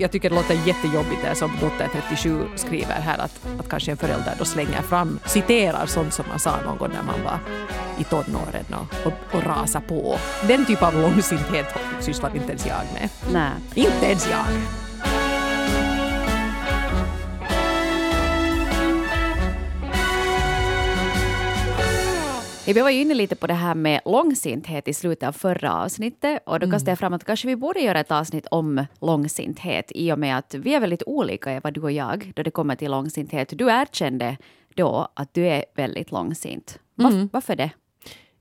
jag tycker det låter jättejobbigt det som dotter 37 skriver här att, att kanske en förälder då slänger fram, citerar sånt som man sa någon gång när man var i tonåren och, och, och rasa på. Den typ av långsinthet sysslar inte ens jag med. Nej. Inte ens jag. Vi var ju inne lite på det här med långsinthet i slutet av förra avsnittet och då kastade jag fram att kanske vi borde göra ett avsnitt om långsinthet i och med att vi är väldigt olika, Eva, du och jag, då det kommer till långsinthet. Du erkände då att du är väldigt långsint. Varf- Varför det?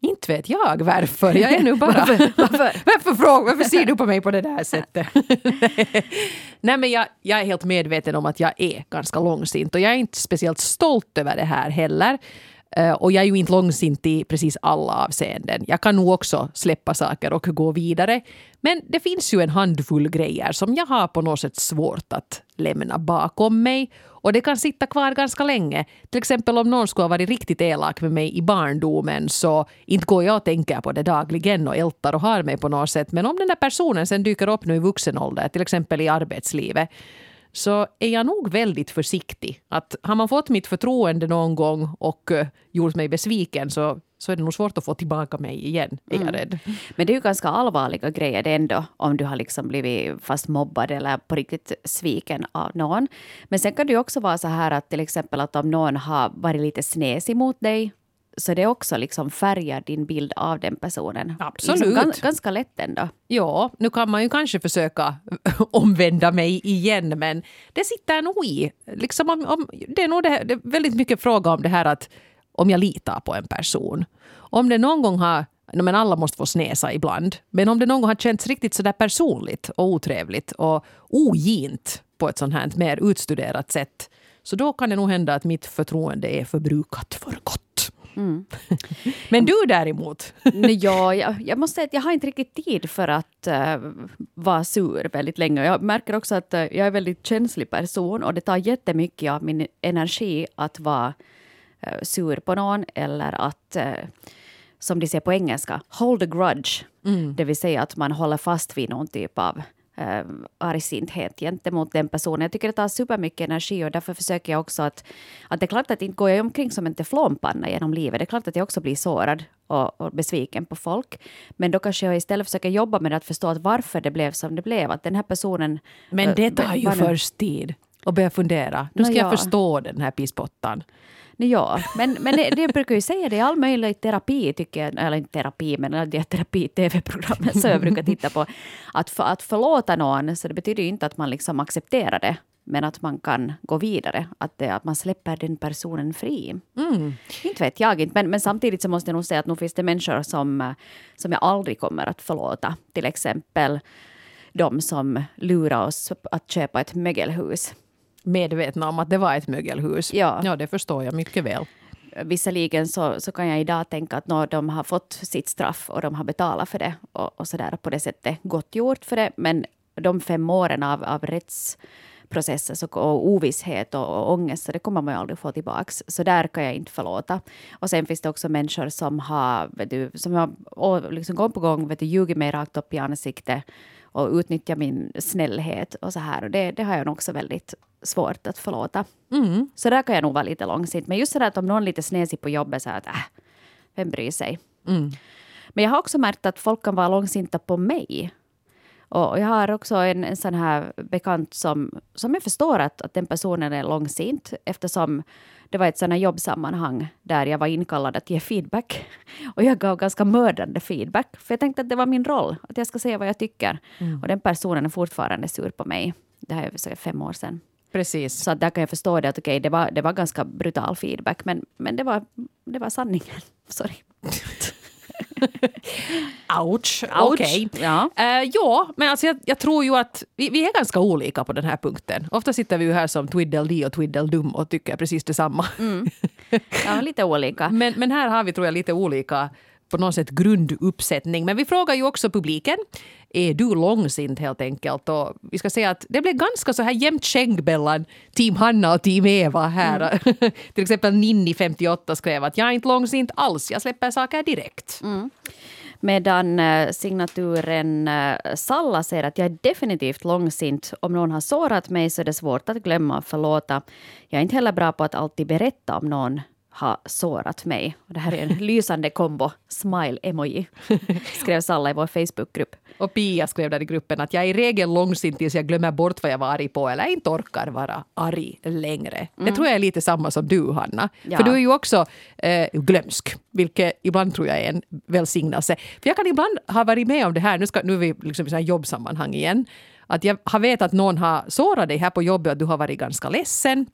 Inte vet jag varför. Jag är nu bara... Varför? Varför? varför, fråga, varför ser du på mig på det där sättet? Nej, men jag, jag är helt medveten om att jag är ganska långsint och jag är inte speciellt stolt över det här heller. Eh, och jag är ju inte långsint i precis alla avseenden. Jag kan nog också släppa saker och gå vidare. Men det finns ju en handfull grejer som jag har på något sätt svårt att lämna bakom mig. Och det kan sitta kvar ganska länge. Till exempel om någon skulle ha varit riktigt elak med mig i barndomen så inte går jag och tänker på det dagligen och ältar och har mig på något sätt. Men om den där personen sen dyker upp nu i vuxen ålder, till exempel i arbetslivet, så är jag nog väldigt försiktig. Att har man fått mitt förtroende någon gång och uh, gjort mig besviken så, så är det nog svårt att få tillbaka mig igen, är jag rädd. Men det är ju ganska allvarliga grejer det ändå om du har liksom blivit fast mobbad eller på riktigt sviken av någon. Men sen kan det ju också vara så här att till exempel att om någon har varit lite snäsig mot dig så det också liksom färgar din bild av den personen. Absolut. Liksom gan, ganska lätt ändå. Ja, nu kan man ju kanske försöka omvända mig igen men det sitter nog i. Liksom om, om, det är nog det, det är väldigt mycket fråga om det här att om jag litar på en person. Om det någon gång har men alla måste få snäsa ibland. Men om det någon gång har känts riktigt sådär personligt och otrevligt och ogint på ett sånt här mer utstuderat sätt så då kan det nog hända att mitt förtroende är förbrukat för gott. Men du däremot? Ja, jag, jag måste säga att jag har inte riktigt tid för att uh, vara sur väldigt länge. Jag märker också att uh, jag är en väldigt känslig person och det tar jättemycket av min energi att vara uh, sur på någon eller att, som de säger på engelska, hold a grudge. Det vill säga att man håller fast vid någon typ av äh, argsinthet gentemot den personen. Jag tycker det tar supermycket energi och därför försöker jag också att, att det är klart att inte går jag omkring som en teflonpanna genom livet. Det är klart att jag också blir sårad och, och besviken på folk. Men då kanske jag istället försöker jobba med att förstå att varför det blev som det blev. Att den här personen... Men det tar ju först tid att börja fundera. Nu ska Nå, jag ja. förstå den här pisspottan. Ja, men, men det, det brukar ju säga det i all möjlig terapi, tycker jag, eller inte terapi, men de här terapi-tv-programmen som jag brukar titta på. Att, för, att förlåta någon, så det betyder ju inte att man liksom accepterar det, men att man kan gå vidare. Att, det, att man släpper den personen fri. Inte vet jag inte, men, men samtidigt så måste jag nog säga att nu finns det människor som, som jag aldrig kommer att förlåta. Till exempel de som lurar oss att köpa ett mögelhus. Medvetna om att det var ett mögelhus. Ja. ja, det förstår jag mycket väl. visserligen så, så kan jag idag tänka att nå, de har fått sitt straff och de har betalat för det och, och så där, på det sättet gottgjort för det. Men de fem åren av, av rättsprocesser och ovisshet och, och ångest, så det kommer man ju aldrig få tillbaks. Så där kan jag inte förlåta. Och sen finns det också människor som har, vet du, som har och liksom gång på gång vet du, ljugit mig rakt upp i ansiktet och utnyttjat min snällhet och så här. Och det, det har jag nog också väldigt svårt att förlåta. Så där kan jag nog vara lite långsint. Men just så där att om någon är lite snäsig på jobbet så att äh, vem bryr sig? Men jag har också märkt att folk kan vara långsinta på mig. Och jag har också en, en sån här bekant som, som jag förstår att, att den personen är långsint eftersom det var ett sånt här jobbsammanhang där jag var inkallad att ge feedback. Och jag gav ganska mördande feedback. För jag tänkte att det var min roll, att jag ska säga vad jag tycker. Och den personen är fortfarande sur på mig. Det här är fem år sedan. Precis. Så där kan jag förstå det att okej, det, var, det var ganska brutal feedback, men, men det, var, det var sanningen. Sorry. Ouch. Ouch. Okej. Ja. Eh, ja, men alltså jag, jag tror ju att vi, vi är ganska olika på den här punkten. Ofta sitter vi ju här som Twiddledee och Twiddledum och tycker precis detsamma. ja, lite olika. Men, men här har vi tror jag lite olika på något sätt grunduppsättning. Men vi frågar ju också publiken. Är du långsint helt enkelt? Och vi ska säga att det blev ganska så här jämnt skägg mellan Team Hanna och Team Eva här. Till exempel Ninni 58 skrev att jag är inte långsint alls, jag släpper saker direkt. Medan eh, signaturen eh, Salla säger att jag är definitivt långsint. Om någon har sårat mig så är det svårt att glömma och förlåta. Jag är inte heller bra på att alltid berätta om någon har sårat mig. Och det här är en lysande kombo. Smile-emoji, skrev Salla i vår Facebookgrupp. Och Pia skrev där i gruppen att jag är i regel långsint tills jag glömmer bort vad jag var arg på eller inte orkar vara arg längre. Mm. Det tror jag är lite samma som du, Hanna. Ja. För du är ju också eh, glömsk, vilket ibland tror jag är en välsignelse. För jag kan ibland ha varit med om det här, nu, ska, nu är vi liksom i jobbsammanhang igen, att jag har vetat att någon har sårat dig här på jobbet och du har varit ganska ledsen.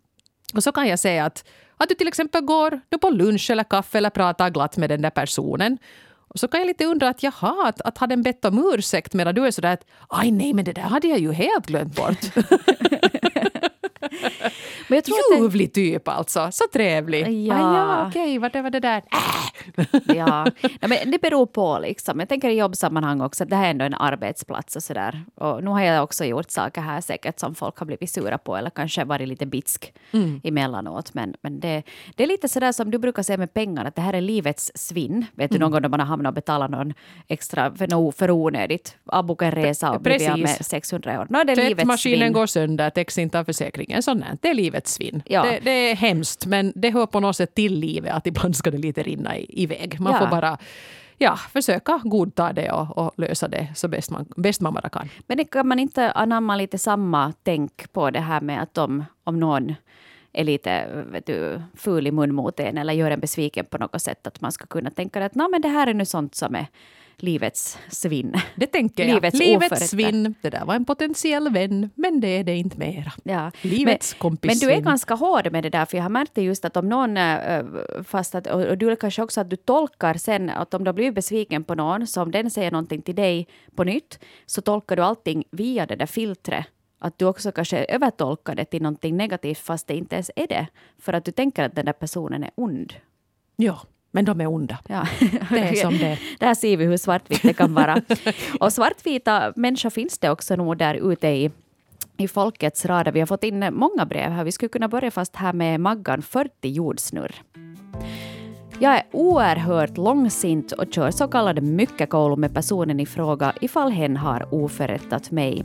Och så kan jag säga att att du till exempel går du på lunch eller kaffe eller pratar glatt med den där personen. Och så kan jag lite undra att jaha, att, att ha den bett om ursäkt medan du är sådär att aj nej men det där hade jag ju helt glömt bort. Men jag tror Ljuvlig det... typ alltså, så trevlig. Ja, ah, ja okej, okay, vart var det där? Äh. ja, men det beror på liksom. Jag tänker i jobbsammanhang också att det här är ändå en arbetsplats och sådär. Och nu har jag också gjort saker här säkert som folk har blivit sura på eller kanske varit lite bitsk mm. emellanåt. Men, men det, det är lite sådär som du brukar säga med pengar, att det här är livets svinn. Vet du mm. någon gång när man har hamnat och betalat någon extra för, no, för onödigt, avbokat en resa och blivit med 600 euro. No, det är Tvättmaskinen går sönder, täcks inte av försäkringen. Sånt det är livets svinn. Ja. Det, det, är hemskt, men det hör på något sätt till livet att ibland ska det lite rinna iväg. Man ja. får bara ja, försöka godta det och, och, lösa det så bäst man, bäst man bara kan. Men det kan man inte anamma lite samma tänk på det här med att om, om någon är lite vet du, ful i mun mot en eller gör en besviken på något sätt, att man ska kunna tänka att men det här är nu sånt som är livets svinn. Det tänker jag. Livets, livets svinn. Det där var en potentiell vän, men det är det inte mera. Ja. Livets men, kompis Men du är ganska hård med det där, för jag har märkt det just att om någon, eh, fast att, och du kanske också att du tolkar sen, att om du blivit besviken på någon, så om den säger någonting till dig på nytt, så tolkar du allting via det där filtret att du också kanske övertolkar det till någonting negativt fast det inte ens är det. För att du tänker att den där personen är ond. Ja. Men de är onda. Ja. Det är som det Där ser vi hur svartvitt det kan vara. Och svartvita människor finns det också nog där ute i i folkets rader. Vi har fått in många brev här. Vi skulle kunna börja fast här med Maggan 40 jordsnurr. Jag är oerhört långsint och kör så kallad myckekoulu med personen i fråga ifall hen har oförrättat mig.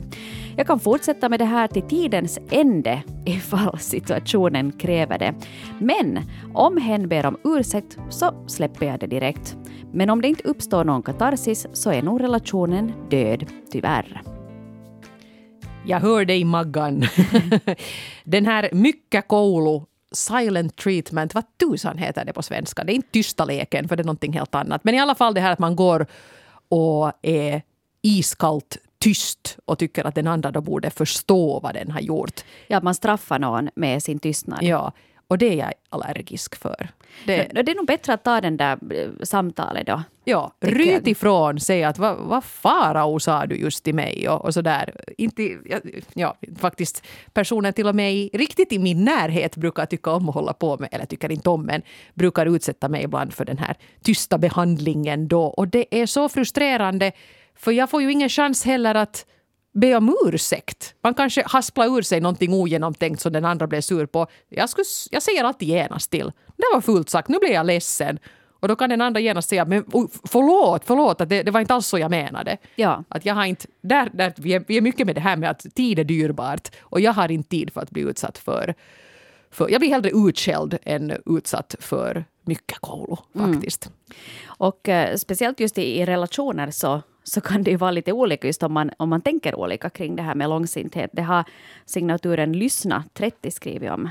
Jag kan fortsätta med det här till tidens ände ifall situationen kräver det. Men om hen ber om ursäkt så släpper jag det direkt. Men om det inte uppstår någon katarsis så är nog relationen död, tyvärr. Jag hör dig Maggan. Den här myckekoulu silent treatment, vad tusan heter det på svenska? Det är inte tysta leken, för det är någonting helt annat. Men i alla fall det här att man går och är iskallt tyst och tycker att den andra då borde förstå vad den har gjort. Ja, att man straffar någon med sin tystnad. Ja, och det är jag allergisk för. Det, det är nog bättre att ta den där eh, samtalet då. Ja, ryt ifrån, säg att vad, vad farao sa du just till mig och, och sådär. Inte, ja, faktiskt personer till och med i, riktigt i min närhet brukar tycka om att hålla på med, eller tycker inte om, men brukar utsätta mig ibland för den här tysta behandlingen då. Och det är så frustrerande, för jag får ju ingen chans heller att be om ursäkt. Man kanske hasplar ur sig någonting ogenomtänkt som den andra blev sur på. Jag, skulle, jag säger alltid genast till. Det var fullt sagt, nu blir jag ledsen. Och då kan den andra genast säga men förlåt, förlåt, att det, det var inte alls så jag menade. Ja. Att jag har inte, där, där, vi, är, vi är mycket med det här med att tid är dyrbart och jag har inte tid för att bli utsatt för, för jag blir hellre utskälld än utsatt för mycket kolo faktiskt. Mm. Och eh, speciellt just i, i relationer så så kan det ju vara lite olika just om man, om man tänker olika kring det här med långsinthet. Det har signaturen Lyssna 30 skrivit om.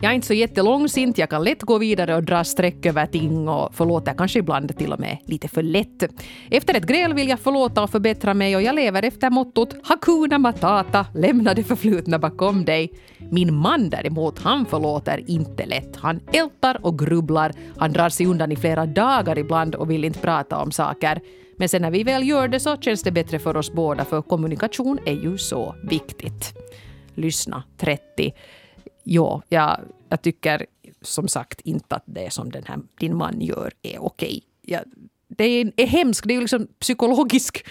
Jag är inte så jättelångsint, jag kan lätt gå vidare och dra streck över ting och förlåter kanske ibland till och med lite för lätt. Efter ett gräl vill jag förlåta och förbättra mig och jag lever efter mottot Hakuna Matata, lämna det förflutna bakom dig. Min man däremot, han förlåter inte lätt. Han ältar och grubblar, han drar sig undan i flera dagar ibland och vill inte prata om saker. Men sen när vi väl gör det så känns det bättre för oss båda för kommunikation är ju så viktigt. Lyssna 30. Ja, jag, jag tycker som sagt inte att det som den här, din man gör är okej. Ja, det är, är hemskt, det är ju liksom psykologisk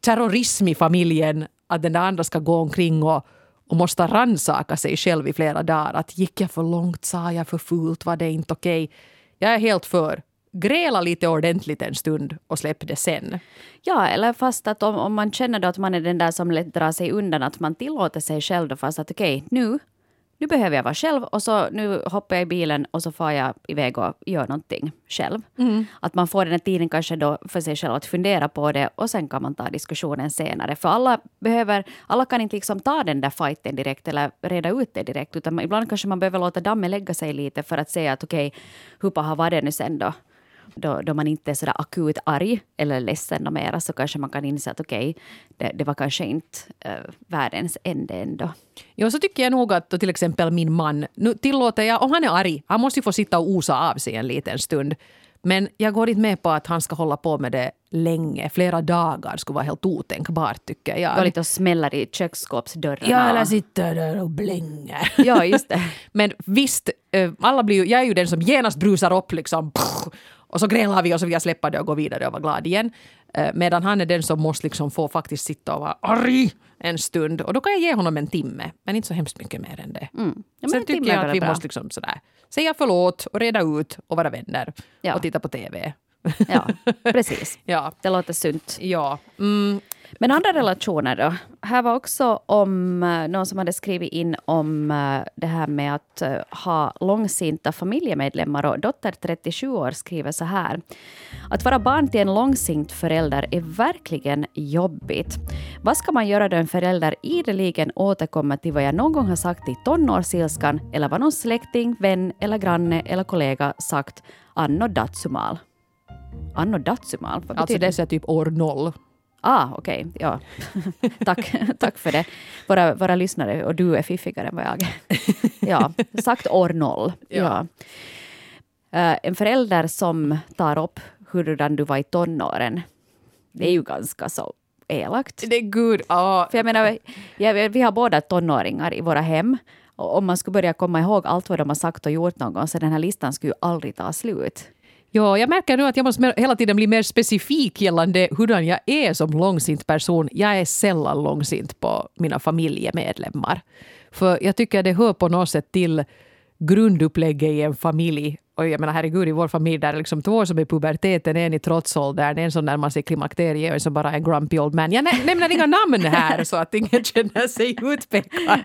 terrorism i familjen att den där andra ska gå omkring och, och måste ransaka sig själv i flera dagar. Att gick jag för långt, sa jag för fult, var det inte okej? Jag är helt för gräla lite ordentligt en stund och släpp det sen. Ja, eller fast att om, om man känner då att man är den där som lätt drar sig undan, att man tillåter sig själv då fast att okej, okay, nu nu behöver jag vara själv och så nu hoppar jag i bilen och så far jag iväg och gör någonting själv. Mm. Att man får den här tiden kanske då för sig själv att fundera på det och sen kan man ta diskussionen senare. För alla behöver, alla kan inte liksom ta den där fighten direkt eller reda ut det direkt utan ibland kanske man behöver låta dammen lägga sig lite för att se att okej, okay, hur paha var det nu sen då? Då, då man inte är så akut arg eller ledsen mera så kanske man kan inse att okej, okay, det, det, var kanske inte uh, världens ände ändå. Ja, så tycker jag nog att till exempel min man, nu tillåter jag, om han är arg, han måste ju få sitta och osa av sig en liten stund. Men jag går inte med på att han ska hålla på med det länge. Flera dagar skulle vara helt otänkbart tycker jag. Går lite och smäller i köksskåpsdörrarna. Ja, eller sitter där och blänger. Ja, just det. Men visst, eh, alla blir ju, jag är ju den som genast brusar upp liksom. Och så grälar vi och så vill jag släppa det och gå vidare och vara glad igen. Eh, medan han är den som måste liksom få faktiskt sitta och vara arg en stund. Och då kan jag ge honom en timme, men inte så hemskt mycket mer än det. Mm. Ja, Sen tycker jag att vi bra. måste liksom sådär, säga förlåt och reda ut och vara vänner ja. och titta på TV. Ja, precis. ja. Det låter sunt. Ja. Mm. Men andra relationer då? Här var också om uh, någon som hade skrivit in om uh, det här med att uh, ha långsinta familjemedlemmar. Och dotter 37 år skriver så här. Att vara barn till en långsint förälder är verkligen jobbigt. Vad ska man göra då en förälder ideligen återkommer till vad jag någon gång har sagt i tonårsilskan eller vad någon släkting, vän eller granne eller kollega sagt anno datsumal? Anno datsumal? Alltså det är typ år noll. Ah, okej. Okay. Ja. tack, tack för det. Våra, våra lyssnare, och du är fiffigare än vad jag Ja, sagt år noll. Ja. ja. Uh, en förälder som tar upp hurdan du var i tonåren, det är ju ganska så elakt. Det är good. Oh. För jag menar, ja, vi har båda tonåringar i våra hem. Och om man skulle börja komma ihåg allt vad de har sagt och gjort någon gång, så den här listan skulle ju aldrig ta slut. Ja, jag märker nu att jag måste hela tiden bli mer specifik gällande hurdan jag är som långsint person. Jag är sällan långsint på mina familjemedlemmar. För jag tycker det hör på något sätt till grundupplägget i en familj och jag menar herregud, i vår familj där är liksom två som är i puberteten, en i trotsåldern, en som närmar sig klimakteriet och en som bara är en grumpy old man. Jag nämner inga namn här så att ingen känner sig utpekad.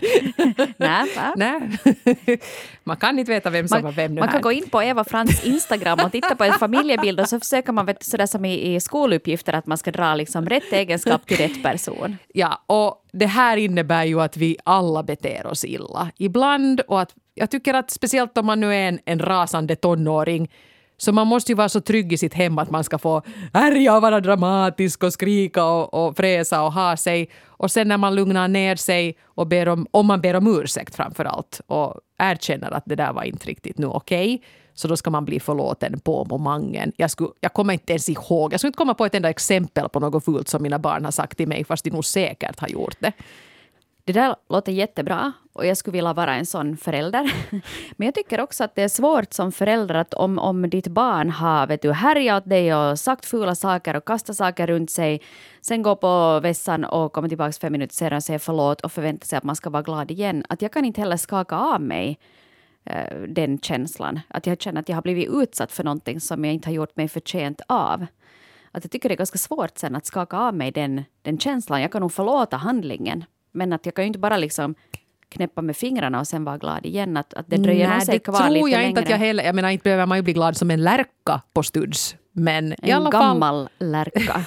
Nej, Nej. Man kan inte veta vem som man, var vem nu Man här. kan gå in på Eva Frans Instagram och titta på en familjebild och så försöker man, vet, sådär som i, i skoluppgifter, att man ska dra liksom rätt egenskap till rätt person. Ja, och det här innebär ju att vi alla beter oss illa ibland och att jag tycker att speciellt om man nu är en, en rasande tonåring så man måste ju vara så trygg i sitt hem att man ska få härja och vara dramatisk och skrika och, och fräsa och ha sig. Och sen när man lugnar ner sig och ber om, om man ber om ursäkt framför allt och erkänner att det där var inte riktigt nu okej, okay, så då ska man bli förlåten på momangen. Jag, skulle, jag kommer inte ens ihåg, jag skulle inte komma på ett enda exempel på något fult som mina barn har sagt till mig, fast de nog säkert har gjort det. Det där låter jättebra och jag skulle vilja vara en sån förälder. Men jag tycker också att det är svårt som förälder att om, om ditt barn har vet du, härjat dig och sagt fula saker och kastat saker runt sig, sen går på vässan och kommer tillbaka fem minuter senare och säger förlåt och förväntar sig att man ska vara glad igen. Att jag kan inte heller skaka av mig uh, den känslan. Att jag känner att jag har blivit utsatt för någonting som jag inte har gjort mig förtjänt av. Att jag tycker det är ganska svårt sen att skaka av mig den, den känslan. Jag kan nog förlåta handlingen, men att jag kan ju inte bara liksom knäppa med fingrarna och sen vara glad igen. Att, att det dröjer Nej, sig kvar lite längre. det tror jag inte att jag heller... Jag menar, inte behöver man ju bli glad som en lärka på studs. Men en alla gammal fall, lärka.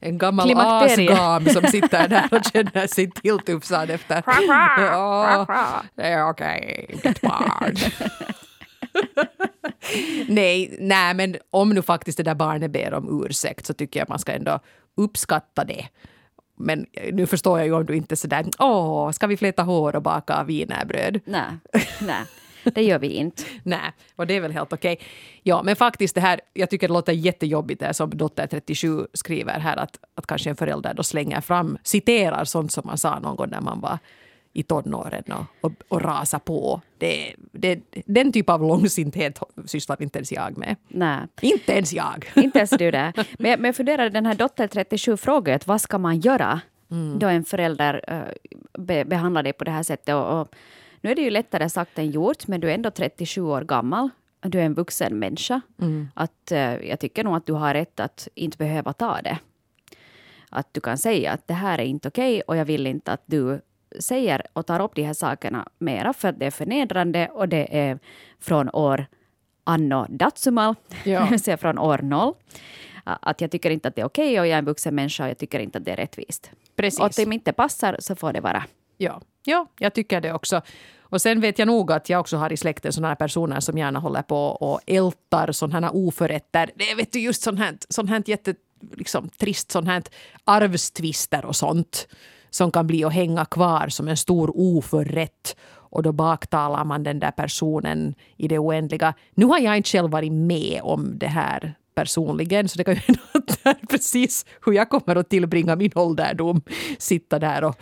en gammal asgam som sitter där och känner sig tilltufsad efter... det är okej, okay. get nej, nej, men om nu faktiskt det där barnet ber om ursäkt så tycker jag att man ska ändå uppskatta det. Men nu förstår jag ju om du inte är sådär, åh, ska vi fläta hår och baka wienerbröd? Nej, nej. Det gör vi inte. Nej, och det är väl helt okej. Ja, men faktiskt det här, jag tycker det låter jättejobbigt det som dotter 37 skriver här att, att kanske en förälder då slänger fram, citerar sånt som man sa någon gång när man var i tonåren och, och, och rasa på. Det, det, den typ av långsinthet sysslar inte ens jag med. Nej. Inte ens jag. Inte ens du det. Men, men jag funderar, den här dotter 37 frågar att vad ska man göra mm. då en förälder uh, be, behandlar dig på det här sättet. Och, och, nu är det ju lättare sagt än gjort, men du är ändå 37 år gammal. du är en vuxen människa. Att eh, jag tycker nog att du har rätt att inte behöva ta det. Att du kan säga att det här är inte okej och jag vill inte att du säger och tar upp de här sakerna mera för att det är förnedrande och det är från år anno datsumal, Ja. det vill säga från år noll. Att jag tycker inte att det är okej och jag är en vuxen människa och jag tycker inte att det är rättvist. Precis. Och att det inte passar så får det vara. Ja. ja, jag tycker det också. Och sen vet jag nog att jag också har i släkten sådana här personer som gärna håller på och ältar sådana här oförrätter. Det är vet du, just sånt här, sånt här jätte, liksom, trist sånt här arvstvister och sånt som kan bli att hänga kvar som en stor oförrätt och då baktalar man den där personen i det oändliga. Nu har jag inte själv varit med om det här personligen, så det kan ju hända att det är precis hur jag kommer att tillbringa min ålderdom. Sitta där och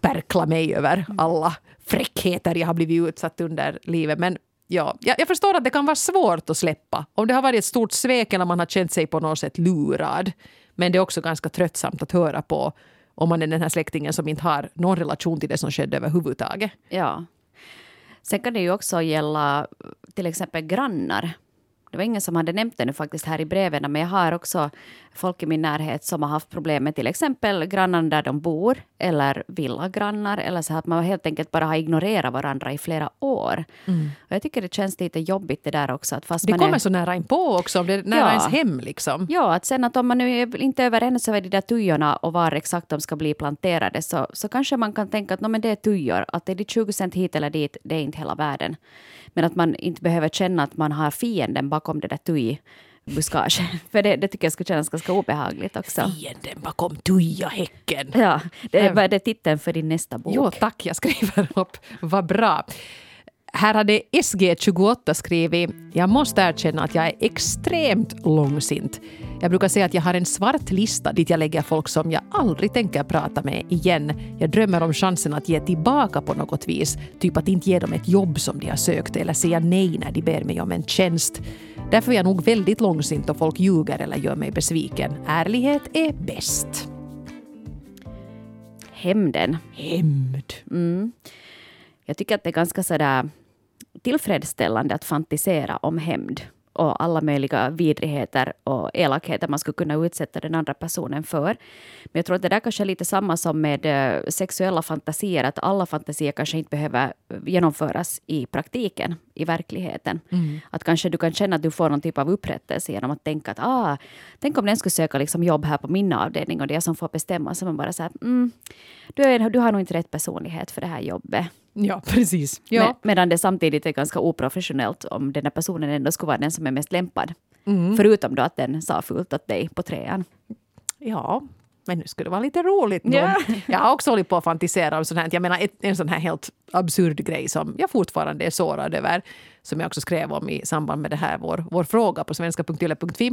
perkla mig över alla fräckheter jag har blivit utsatt under livet. Men ja, jag, jag förstår att det kan vara svårt att släppa om det har varit ett stort svek eller man har känt sig på något sätt lurad. Men det är också ganska tröttsamt att höra på om man är den här släktingen som inte har någon relation till det som skedde överhuvudtaget. Ja. Sen kan det ju också gälla till exempel grannar. Det var ingen som hade nämnt det nu faktiskt här i breven, men jag har också folk i min närhet som har haft problem med till exempel grannarna där de bor, eller villagrannar, eller så att man helt enkelt bara har ignorerat varandra i flera år. Och jag tycker det känns lite jobbigt det där också. Att fast Det man kommer är, så nära inpå också, det är nära Ja. ens hem liksom. Ja, att sen att om man nu är inte är överens över de där tujorna och var exakt de ska bli planterade så, så kanske man kan tänka att no, men det är tujor, att det är de 20 cent hit eller dit, det är inte hela världen. Men att man inte behöver känna att man har fienden bakom det där tujbuskaget. För det, det tycker jag skulle kännas ganska obehagligt också. Fienden bakom tujahäcken. Ja, det är, det titeln för din nästa bok? Jo, tack. Jag skriver upp. Vad bra. Här hade SG28 skrivit Jag måste erkänna att jag är extremt långsint. Jag brukar säga att jag har en svart lista dit jag lägger folk som jag aldrig tänker prata med igen. Jag drömmer om chansen att ge tillbaka på något vis. Typ att inte ge dem ett jobb som de har sökt eller säga nej när de ber mig om en tjänst. Därför är jag nog väldigt långsint och folk ljuger eller gör mig besviken. Ärlighet är bäst. Hämnden. Hämnd. Jag tycker att det är ganska sådär tillfredsställande att fantisera om hämnd och alla möjliga vidrigheter och elakheter man skulle kunna utsätta den andra personen för. Men jag tror att det där kanske är lite samma som med eh, sexuella fantasier, att alla fantasier kanske inte behöver genomföras i praktiken, i verkligheten. Att kanske du kan känna att du får någon typ av upprättelse genom att tänka att ah, tänk om den skulle söka liksom jobb här på min avdelning och det är jag som får bestämma. Så man bara så här, mm, du, är, du har nog inte rätt personlighet för det här jobbet. Ja, precis. Ja. Med, medan det samtidigt är ganska oprofessionellt om den här personen ändå skulle vara den som är mest lämpad. Mm. Förutom då att den sa fult åt dig på trean. Ja, men nu skulle det vara lite roligt. Ja. Jag har också hållit på att fantisera om sånt här. Jag menar ett, en sån här helt absurd grej som jag fortfarande är sårad över. Som jag också skrev om i samband med det här, vår, vår fråga på svenska.yle.fi.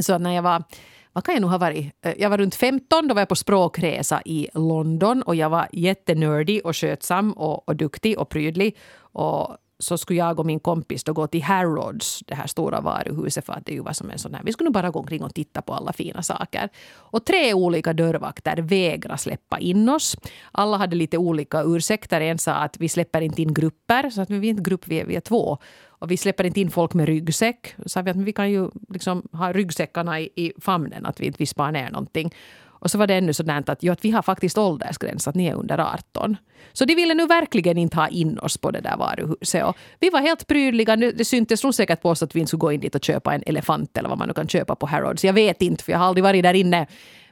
Så när jag var vad kan jag nu ha varit? Eh, jag var runt 15, då var jag på språkresa i London och jag var jättenördig och skötsam och, och duktig och prydlig. Och så skulle jag och min kompis då gå till Harrods, det här stora varuhuset, för att det ju var som en sån här, vi skulle bara gå omkring och titta på alla fina saker. Och tre olika dörrvakter vägrade släppa in oss. Alla hade lite olika ursäkter. En sa att vi släpper inte in grupper, så att vi är inte grupp, vi är, vi är två. Och vi släpper inte in folk med ryggsäck. Så sa vi att vi kan ju liksom ha ryggsäckarna i, i famnen, att vi inte vispar ner någonting. Och så var det ännu sådant att, jo, att vi har faktiskt åldersgräns, att ni är under 18. Så de ville nu verkligen inte ha in oss på det där varuhuset. Och vi var helt prydliga. Nu- Det syntes nog säkert på oss att vi inte skulle gå in dit och köpa en elefant eller vad man nu kan köpa på Harrods. Jag vet inte, för jag har aldrig varit där inne.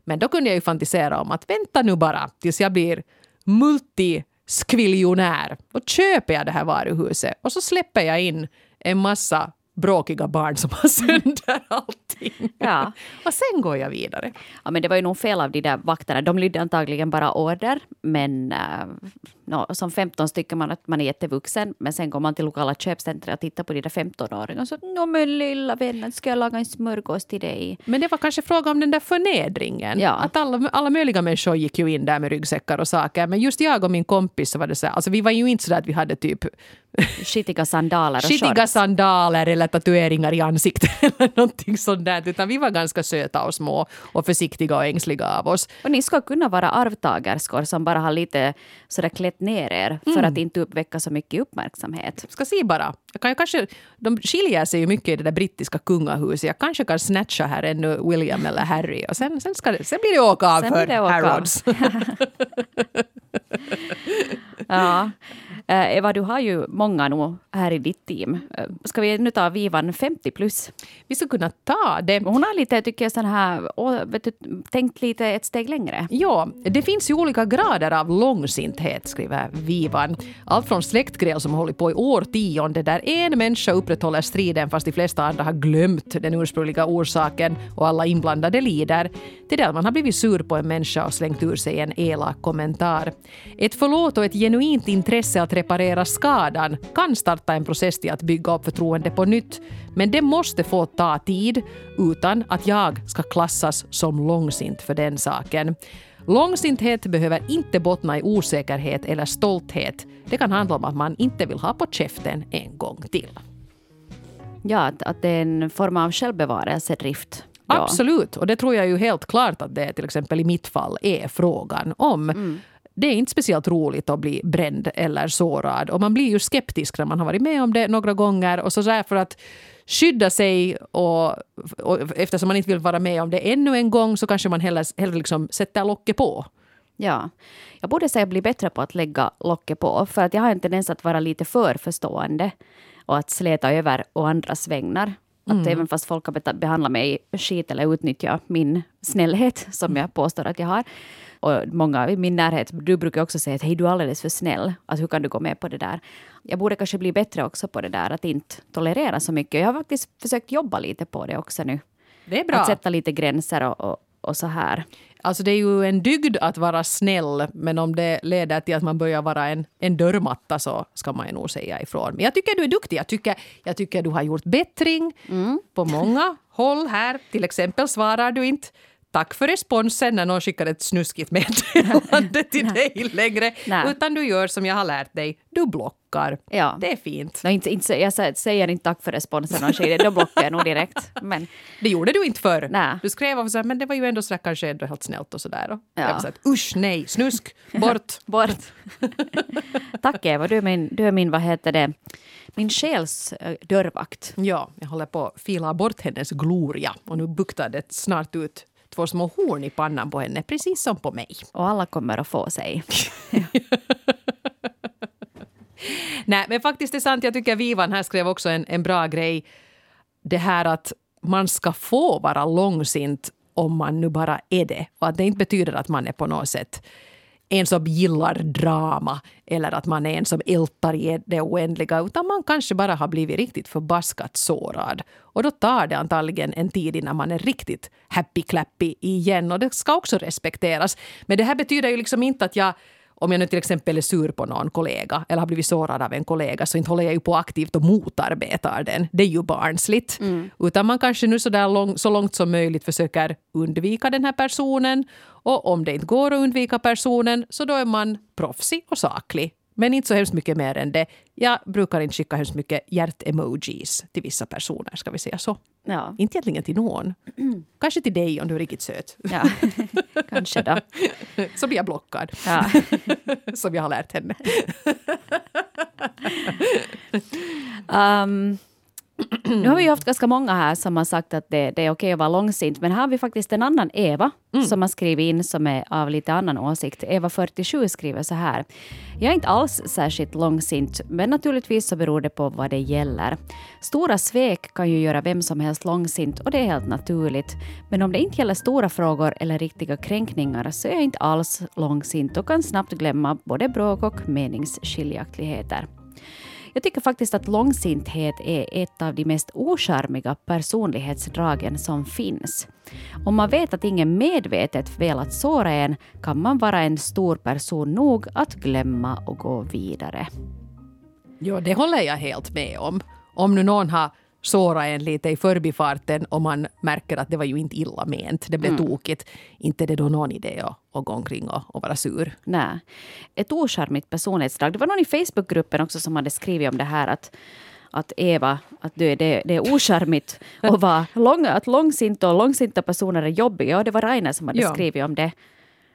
Men då kunde jag ju fantisera om att vänta nu bara tills jag blir multiskviljonär. Då köper jag det här varuhuset och så släpper jag in en massa bråkiga barn som har sönder allting. Ja. och sen går jag vidare. Ja, men det var ju nog fel av de där vakterna. De lydde antagligen bara order. Men uh, no, som 15 tycker man att man är jättevuxen. Men sen går man till lokala köpcentret och tittar på de där 15-åringarna. Så no, men lilla vännen, ska jag laga en smörgås till dig? Men det var kanske fråga om den där förnedringen. Ja. Att alla, alla möjliga människor gick ju in där med ryggsäckar och saker. Men just jag och min kompis så var det så här, alltså vi var ju inte så där att vi hade typ Skitiga sandaler och skitiga shorts. sandaler eller tatueringar i ansiktet eller någonting sånt där. Utan vi var ganska söta och små och försiktiga och ängsliga av oss. Och ni ska kunna vara arvtagerskor som bara har lite sådär klätt ner er för Mm. att inte uppväcka så mycket uppmärksamhet. Ska se bara. Jag kan, jag kanske, de skiljer sig ju mycket i det där brittiska kungahuset. Jag kanske kan snatcha här ännu William eller Harry och sen, sen, ska det, sen blir det åka av Sen för. Harrods. Ja. Eh, Eva, du har ju många nog här i ditt team. Eh, Ska vi nu ta Vivan 50 plus? Vi skulle kunna ta det. Hon har lite, tycker jag, sån här, åh, vet du, tänkt lite ett steg längre. Ja, det finns ju olika grader av långsinthet, skriver Vivan. Allt från släktgräl som hållit på i årtionde där en människa upprätthåller striden fast de flesta andra har glömt den ursprungliga orsaken och alla inblandade lider, till det att man har blivit sur på en människa och slängt ur sig en elak kommentar. Ett förlåt och ett genuint intresse att reparera skadan kan starta en process till att bygga upp förtroende på nytt, men det måste få ta tid utan att jag ska klassas som långsint för den saken. Långsinthet behöver inte bottna i osäkerhet eller stolthet. Det kan handla om att man inte vill ha på käften en gång till. Ja, att, att det är en form av självbevarelsedrift. Ja. Absolut, och det tror jag ju helt klart att det till exempel i mitt fall är frågan om. Det är inte speciellt roligt att bli bränd eller sårad och man blir ju skeptisk när man har varit med om det några gånger och så där för att skydda sig och, och eftersom man inte vill vara med om det ännu en gång så kanske man hellre, hellre liksom sätter locket på. Ja. Jag borde säga bli bättre på att lägga locket på. För att jag har en tendens att vara lite för förstående. Och att släta över å andras vägnar. Att även fast folk har behandlat mig skit eller utnyttjat min snällhet, som jag påstår att jag har. Och många i min närhet, du brukar också säga att hej, du är alldeles för snäll. Att hur kan du gå med på det där? Jag borde kanske bli bättre också på det där, att inte tolerera så mycket. Jag har faktiskt försökt jobba lite på det också nu. Det är bra. Att sätta lite gränser och, och, och så här. Alltså det är ju en dygd att vara snäll, men om det leder till att man börjar vara en, en dörrmatta så ska man ju nog säga ifrån. Men jag tycker du är duktig. Jag tycker, jag tycker du har gjort bättring på många håll här. Till exempel svarar du inte Tack för responsen när någon skickar ett snuskigt meddelande till dig längre. Nej. Utan du gör som jag har lärt dig, du blockar. Ja. Det är fint. No, inte, inte, jag sä- säger inte tack för responsen och skit, då blockar jag nog direkt. Men Det gjorde du inte förr. Nej. Du skrev och här, men det var ju ändå så där, kanske ändå helt snällt och sådär. Ja. Jag här, usch nej, snusk, bort. bort. tack Eva, du är min, du är min vad heter det, min själs eh, dörrvakt. Ja, jag håller på att fila bort hennes gloria och nu buktar det snart ut två små horn i pannan på henne, precis som på mig. Och alla kommer att få sig. Nej, men faktiskt det är sant. Jag tycker Vivan här skrev också en, en bra grej. Det här att man ska få vara långsint om man nu bara är det. Och att det inte betyder att man är på något sätt en som gillar drama eller att man är en som ältar i det oändliga utan man kanske bara har blivit riktigt förbaskat sårad. Och då tar det antagligen en tid innan man är riktigt happy-clappy igen och det ska också respekteras. Men det här betyder ju liksom inte att jag om jag nu till exempel är sur på någon kollega eller har blivit sårad av en kollega så inte håller jag ju på aktivt och motarbetar den. Det är ju barnsligt. Utan man kanske nu så, där lång, så långt som möjligt försöker undvika den här personen. Och om det inte går att undvika personen så då är man proffsig och saklig. Men inte så hemskt mycket mer än det. Jag brukar inte skicka hemskt mycket hjärt-emojis till vissa personer, ska vi säga så. Ja, Inte egentligen till någon. Kanske till dig om du är riktigt söt. ja. kanske då. Så blir jag blockad. Ja. Som jag har lärt henne. Um, nu har vi ju haft ganska många här som har sagt att det, det är okej att vara långsint. Men här har vi faktiskt en annan Eva som har skrivit in som är av lite annan åsikt. Eva 47 skriver så här. Jag är inte alls särskilt långsint, men naturligtvis så beror det på vad det gäller. Stora svek kan ju göra vem som helst långsint och det är helt naturligt. Men om det inte gäller stora frågor eller riktiga kränkningar så är jag inte alls långsint och kan snabbt glömma både bråk och meningsskiljaktigheter. Jag tycker faktiskt att långsinthet är ett av de mest ocharmiga personlighetsdragen som finns. Om man vet att ingen medvetet velat såra en kan man vara en stor person nog att glömma och gå vidare. Ja, det håller jag helt med om. Om nu någon har sårat en lite i förbifarten och man märker att det var ju inte illa ment, det blev tokigt. Inte är det då någon idé att, att gå omkring och, och vara sur. Nej. Ett ocharmigt personlighetsdrag. Det var någon i Facebookgruppen också som hade skrivit om det här att att Eva, att du, det, det är ocharmigt att vara lång, att långsinta och långsinta personer är jobbiga. Och det var Rainer som hade Ja. skrivit om det.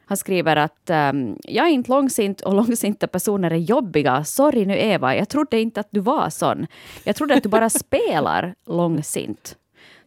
Han skriver att um, jag är inte långsint och långsinta personer är jobbiga. Sorry nu Eva, jag trodde inte att du var sån. Jag trodde att du bara spelar långsint.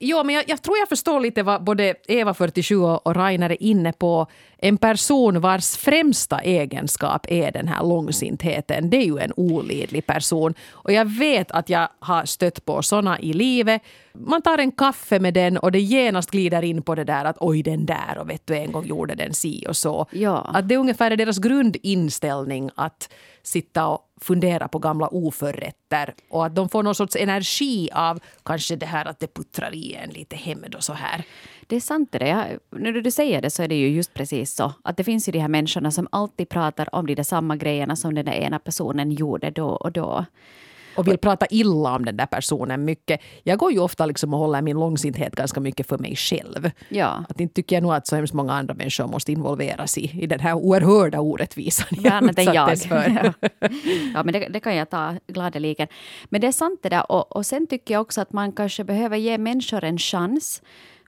Jo, men jag, jag, tror jag förstår lite vad både Eva, 47, och Rainer är inne på. En person vars främsta egenskap är den här långsintheten. Det är ju en olidlig person. Och jag vet att jag har stött på såna i livet. Man tar en kaffe med den och det genast glider in på det där att oj den där och vet du en gång gjorde den si och så. Ja. Att det är ungefär deras grundinställning att sitta och fundera på gamla oförrätter och att de får någon sorts energi av kanske det här att det puttrar i en lite hemmed och så här. Det är sant det. Jag, när du säger det så är det ju just precis så. Att det finns ju de här människorna som alltid pratar om de där samma grejerna som den där ena personen gjorde då och då och vill prata illa om den där personen mycket. Jag går ju ofta liksom och håller min långsinthet ganska mycket för mig själv. Ja. Att inte tycker jag nog att så hemskt många andra människor måste involveras i, i den här oerhörda orättvisan jag utsattes för. Ja, ja men det, det, kan jag ta gladeligen. Men det är sant det där. Och, och sen tycker jag också att man kanske behöver ge människor en chans.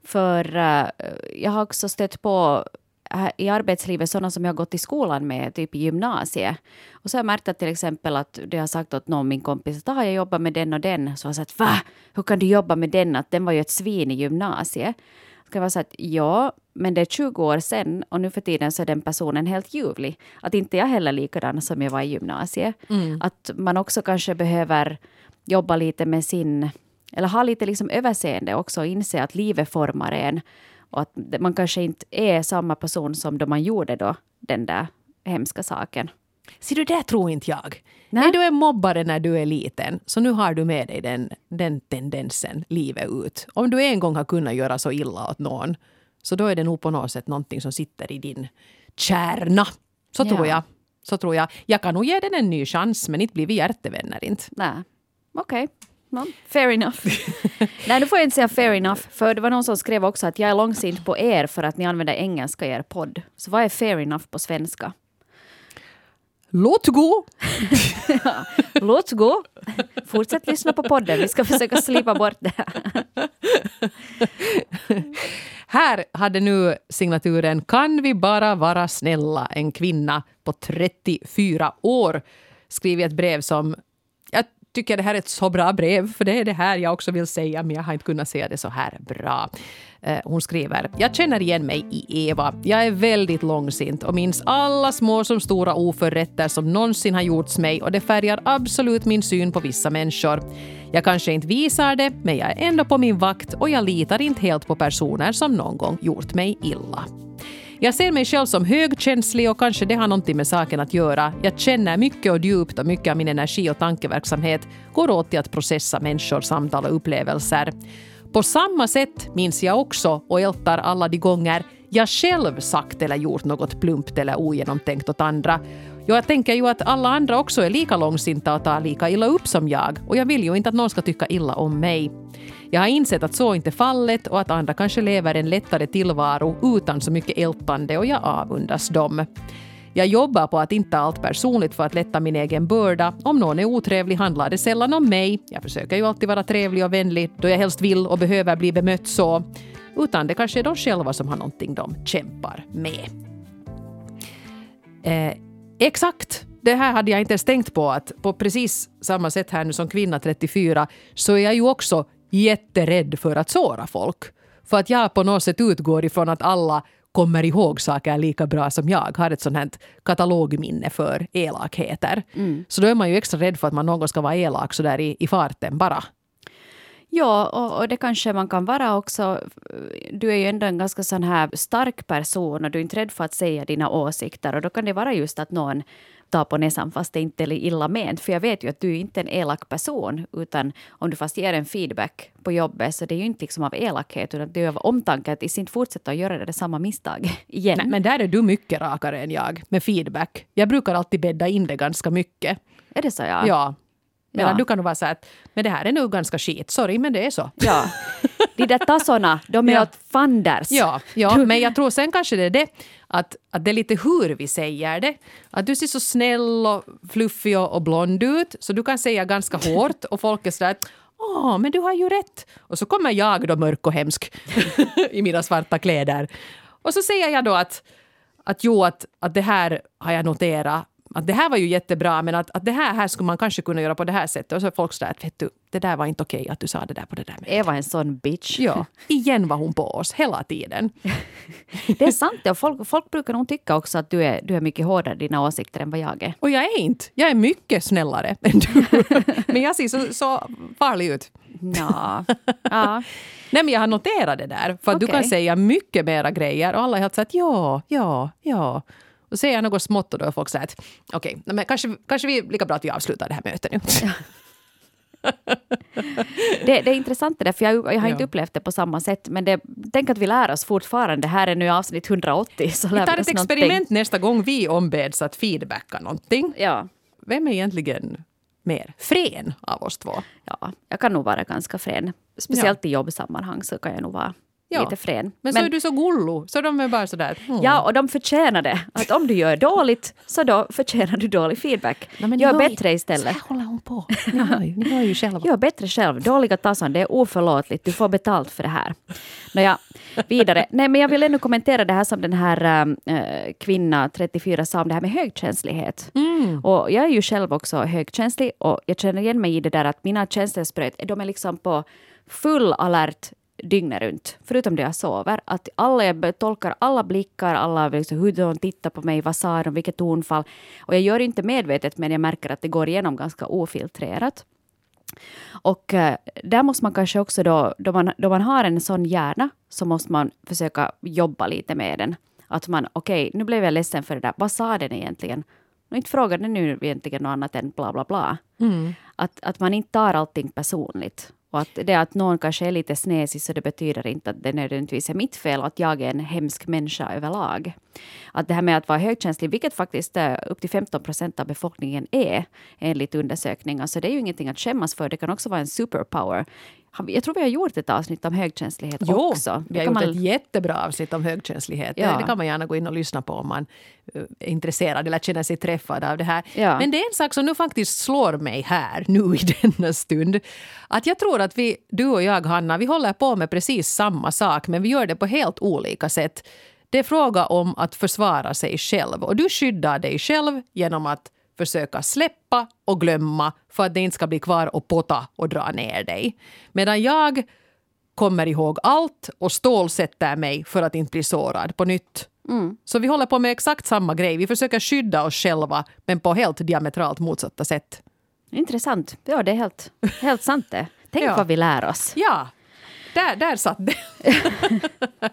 För uh, jag har också stött på i arbetslivet sådana som jag har gått i skolan med, typ i gymnasiet. Och så har jag märkt att till exempel att det har sagt åt någon min kompis att ah, jag jobbar med den och den. Så har jag sagt va? Hur kan du jobba med den? Att den var ju ett svin i gymnasiet. Så kan jag säga att ja, men det är 20 år sedan och nu för tiden så är den personen helt ljuvlig. Att inte jag heller likadan som jag var i gymnasiet. Mm. Att man också kanske behöver jobba lite med sin eller ha lite liksom överseende också och inse att livet formar en och att man kanske inte är samma person som då man gjorde då den där hemska saken. Ser du, det tror inte jag. Nej. Är du är mobbare när du är liten, så nu har du med dig den, den tendensen livet ut. Om du en gång har kunnat göra så illa åt någon, så då är det nog på något sätt någonting som sitter i din kärna. Så ja. tror jag. Så tror jag. Jag kan nog ge den en ny chans, men inte blir vi hjärtevänner inte. Nej. Okej. Okay. No, fair enough. Nej, nu får jag inte säga fair enough. För det var någon som skrev också att jag är långsint på er för att ni använder engelska i er podd. Så vad är fair enough på svenska? Låt gå! ja, låt gå. Fortsätt lyssna på podden. Vi ska försöka slipa bort det här. här hade nu signaturen Kan vi bara vara snälla? En kvinna på 34 år skrivit ett brev som tycker det här är ett så bra brev, för det är det här jag också vill säga, men jag har inte kunnat säga det så här bra. Eh, hon skriver, jag känner igen mig i Eva. Jag är väldigt långsint och minns alla små som stora oförrätter som någonsin har gjorts mig och det färgar absolut min syn på vissa människor. Jag kanske inte visar det, men jag är ändå på min vakt och jag litar inte helt på personer som någon gång gjort mig illa. Jag ser mig själv som högkänslig och kanske det har någonting med saken att göra. Jag känner mycket och djupt och mycket av min energi och tankeverksamhet går åt till att processa människor, samtal och upplevelser. På samma sätt minns jag också och ältar alla de gånger jag själv sagt eller gjort något plumpt eller ogenomtänkt åt andra. Jag tänker ju att alla andra också är lika långsinta och tar lika illa upp som jag och jag vill ju inte att någon ska tycka illa om mig. Jag har insett att så inte är fallet och att andra kanske lever en lättare tillvaro utan så mycket ältande och jag avundas dem. Jag jobbar på att inte ta allt personligt för att lätta min egen börda. Om någon är otrevlig handlar det sällan om mig. Jag försöker ju alltid vara trevlig och vänlig då jag helst vill och behöver bli bemött så. Utan det kanske är de själva som har någonting de kämpar med. Eh, exakt det här hade jag inte ens tänkt på att på precis samma sätt här nu som kvinna 34 så är jag ju också jätterädd för att såra folk. För att jag på något sätt utgår ifrån att alla kommer ihåg saker lika bra som jag. Har ett sånt här katalogminne för elakheter. Mm. Så då är man ju extra rädd för att man någon ska vara elak så där i, i farten bara. Ja, och, och, det kanske man kan vara också. Du är ju ändå en ganska sån här stark person och du är inte rädd för att säga dina åsikter. Och då kan det vara just att någon ta på näsan fast det inte är illa ment. För jag vet ju att du är inte en elak person. Utan om du fast ger en feedback på jobbet så det är ju inte liksom av elakhet utan det är av omtanke att inte fortsätta att göra det samma misstag igen. Nej, men där är du mycket rakare än jag med feedback. Jag brukar alltid bädda in det ganska mycket. Är det så? Ja. ja. Ja. du kan nog vara så att men det här är nog ganska skit, sorry men det är så. Ja. De där tassorna, de är ja. åt fanders. Ja, ja, men jag tror sen kanske det är det att, att det är lite hur vi säger det. Att du ser så snäll och fluffig och, och blond ut så du kan säga ganska hårt och folk är sådär Åh, men du har ju rätt. Och så kommer jag då mörk och hemsk i mina svarta kläder. Och så säger jag då att att jo, att, att det här har jag noterat att det här var ju jättebra men att, att det här, här skulle man kanske kunna göra på det här sättet. Och så är folk sådär att vet du, det där var inte okej att du sa det där på det där mötet. Eva är en sån bitch. Ja, igen var hon på oss hela tiden. det är sant. Och folk, folk brukar nog tycka också att du är, du är mycket hårdare i dina åsikter än vad jag är. Och jag är inte. Jag är mycket snällare än du. men jag ser så, så farlig ut. Ja. ja. Nej, men jag har noterat det där. För okay. du kan säga mycket mera grejer och alla har sagt ja, ja, ja. Och säger jag något smått och då är folk så att okej, okay, men kanske, kanske vi lika bra att vi avslutar det här mötet nu. Ja. det, det, är intressant det där, för jag, jag har ja. inte upplevt det på samma sätt. Men det, tänk att vi lär oss fortfarande. Här är nu avsnitt 180. Så vi tar ett experiment någonting. nästa gång vi ombeds att feedbacka någonting. Ja. Vem är egentligen mer frän av oss två? Ja, jag kan nog vara ganska frän. Speciellt ja. i jobbsammanhang så kan jag nog vara ja. lite frän. Men, men så är du så gullo, så de är bara sådär... Mm. Ja, och de förtjänar det. Att om du gör dåligt, så då förtjänar du dålig feedback. Nej, gör bättre istället. Så håller hon på. Ni hör ju, ni hör ju själva. Gör bättre själv. Dåliga tassan, det är oförlåtligt. Du får betalt för det här. Nåja, vidare. Nej, men jag vill ännu kommentera det här som den här äh, kvinna 34 sa om det här med högkänslighet. Mm. Och jag är ju själv också högkänslig och jag känner igen mig i det där att mina känselspröt, de är liksom på full alert dygnet runt, förutom det jag sover. Att alla, jag tolkar alla blickar, alla liksom, hur de tittar på mig, vad sa de, vilket tonfall. Och jag gör det inte medvetet, men jag märker att det går igenom ganska ofiltrerat. Och äh, där måste man kanske också då, då man, då man har en sån hjärna, så måste man försöka jobba lite med den. Att man, okej, okay, nu blev jag ledsen för det där, vad sa den egentligen? Och inte frågade nu egentligen något annat än bla bla bla. Mm. Att, att man inte tar allting personligt. Och att det att någon kanske är lite snesig så det betyder inte att det nödvändigtvis är mitt fel att jag är en hemsk människa överlag. Att det här med att vara högkänslig, vilket faktiskt eh, upp till 15 procent av befolkningen är enligt undersökningar, så det är ju ingenting att skämmas för. Det kan också vara en superpower. Jag tror vi har gjort ett avsnitt om högkänslighet jo, också. vi har gjort man... ett jättebra avsnitt om högkänslighet. Ja. Det kan man gärna gå in och lyssna på om man eh, är intresserad eller känner sig träffad av det här. Ja. Men det är en sak som nu faktiskt slår mig här, nu i denna stund. Att jag tror att vi, du och jag, Hanna, vi håller på med precis samma sak men vi gör det på helt olika sätt. Det är fråga om att försvara sig själv och du skyddar dig själv genom att försöka släppa och glömma för att det inte ska bli kvar och potta och dra ner dig. Medan jag kommer ihåg allt och stålsätter mig för att inte bli sårad på nytt. Mm. Så vi håller på med exakt samma grej. Vi försöker skydda oss själva men på helt diametralt motsatta sätt. Intressant. Ja, det är helt, helt sant det. Tänk ja. vad vi lär oss. Ja, där, där satt det.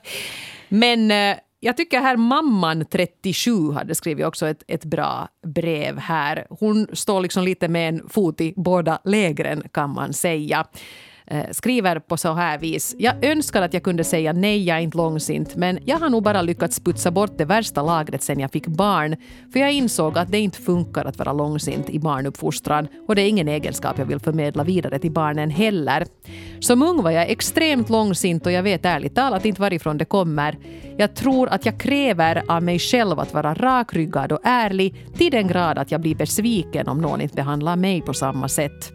men eh, jag tycker här mamman 37 hade skrivit också ett, ett bra brev här. Hon står liksom lite med en fot i båda lägren kan man säga. Eh, skriver på så här vis. Jag önskar att jag kunde säga nej, jag är inte långsint, men jag har nog bara lyckats putsa bort det värsta lagret sen jag fick barn, för jag insåg att det inte funkar att vara långsint i barnuppfostran och det är ingen egenskap jag vill förmedla vidare till barnen heller. Som ung var jag extremt långsint och jag vet ärligt talat inte varifrån det kommer. Jag tror att jag kräver av mig själv att vara rakryggad och ärlig till den grad att jag blir besviken om någon inte behandlar mig på samma sätt.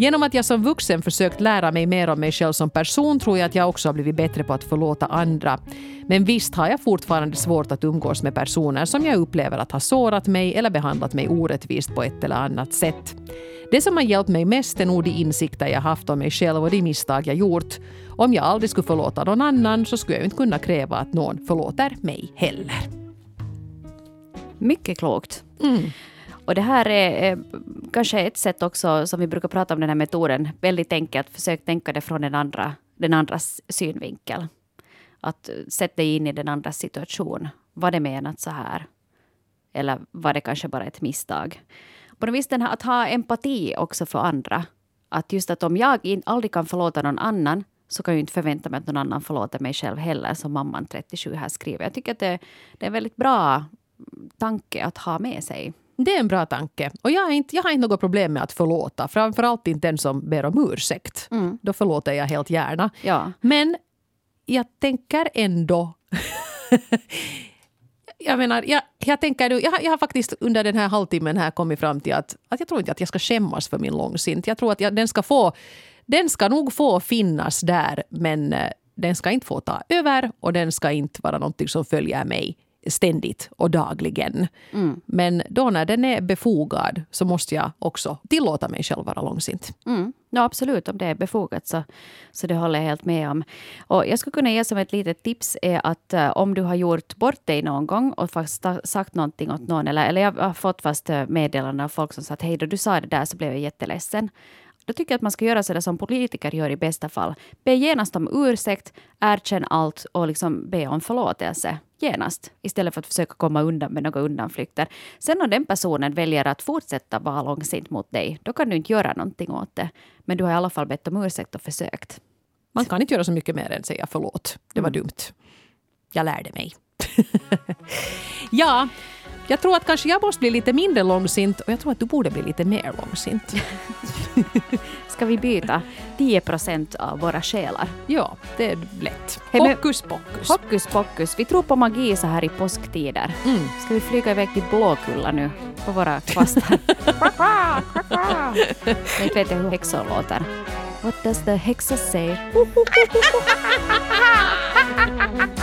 Genom att jag som vuxen försökt lära mig mer om mig själv som person tror jag att jag också har blivit bättre på att förlåta andra. Men visst har jag fortfarande svårt att umgås med personer som jag upplever att ha sårat mig eller behandlat mig orättvist på ett eller annat sätt. Det som har hjälpt mig mest är nog de insikter jag haft om mig själv och de misstag jag gjort. Om jag aldrig skulle förlåta någon annan så skulle jag inte kunna kräva att någon förlåter mig heller. Mycket klokt. Mm. Och det här är eh, kanske ett sätt också, som vi brukar prata om den här metoden, väldigt enkelt, försök tänka det från den, andra, den andras synvinkel. Att sätta dig in i den andras situation. Var det menat så här? Eller var det kanske bara ett misstag? På något vis den här, att ha empati också för andra. Att just att om jag in, aldrig kan förlåta någon annan så kan jag inte förvänta mig att någon annan förlåter mig själv heller, som mamman 37 här skriver. Jag tycker att det, det är en väldigt bra tanke att ha med sig. Det är en bra tanke. Och jag har inte, jag har inte något problem med att förlåta. Framförallt inte den som ber om ursäkt. Mm. Då förlåter jag helt gärna. Ja. Men jag tänker ändå... jag menar, jag, jag, tänker nu, jag, jag har faktiskt under den här halvtimmen här kommit fram till att, att jag tror inte att jag ska skämmas för min långsint. Jag tror att jag, den ska få... Den ska nog få finnas där, men eh, den ska inte få ta över och den ska inte vara någonting som följer mig ständigt och dagligen. Mm. Men då när den är befogad så måste jag också tillåta mig själv vara långsint. Mm. Ja, absolut, om det är befogat så, så det håller jag helt med om. Och jag skulle kunna ge som ett litet tips är att uh, om du har gjort bort dig någon gång och faktiskt sagt någonting åt någon, eller, eller jag har fått fast eh, meddelanden av folk som sagt hej då du sa det där så blev jag jätteledsen. Då tycker jag att man ska göra så där som politiker gör i bästa fall. Be genast om ursäkt, erkänn allt och liksom be om förlåtelse genast istället för att försöka komma undan med några undanflykter. Sen om den personen väljer att fortsätta vara långsint mot dig, då kan du inte göra någonting åt det. Men du har i alla fall bett om ursäkt och försökt. Man kan inte göra så mycket mer än säga förlåt. Det var mm. dumt. Jag lärde mig. ja, jag tror att kanske jag måste bli lite mindre långsint och jag tror att du borde bli lite mer långsint. Ska vi byta 10 procent av våra själar? Ja, det är lätt. Hokus pokus. Hokus pokus. Vi tror på magi så här i påsktider. Mm. Ska vi flyga iväg till Blåkulla nu på våra kvastar? Inte vet jag hur häxor låter. What does the hexa say?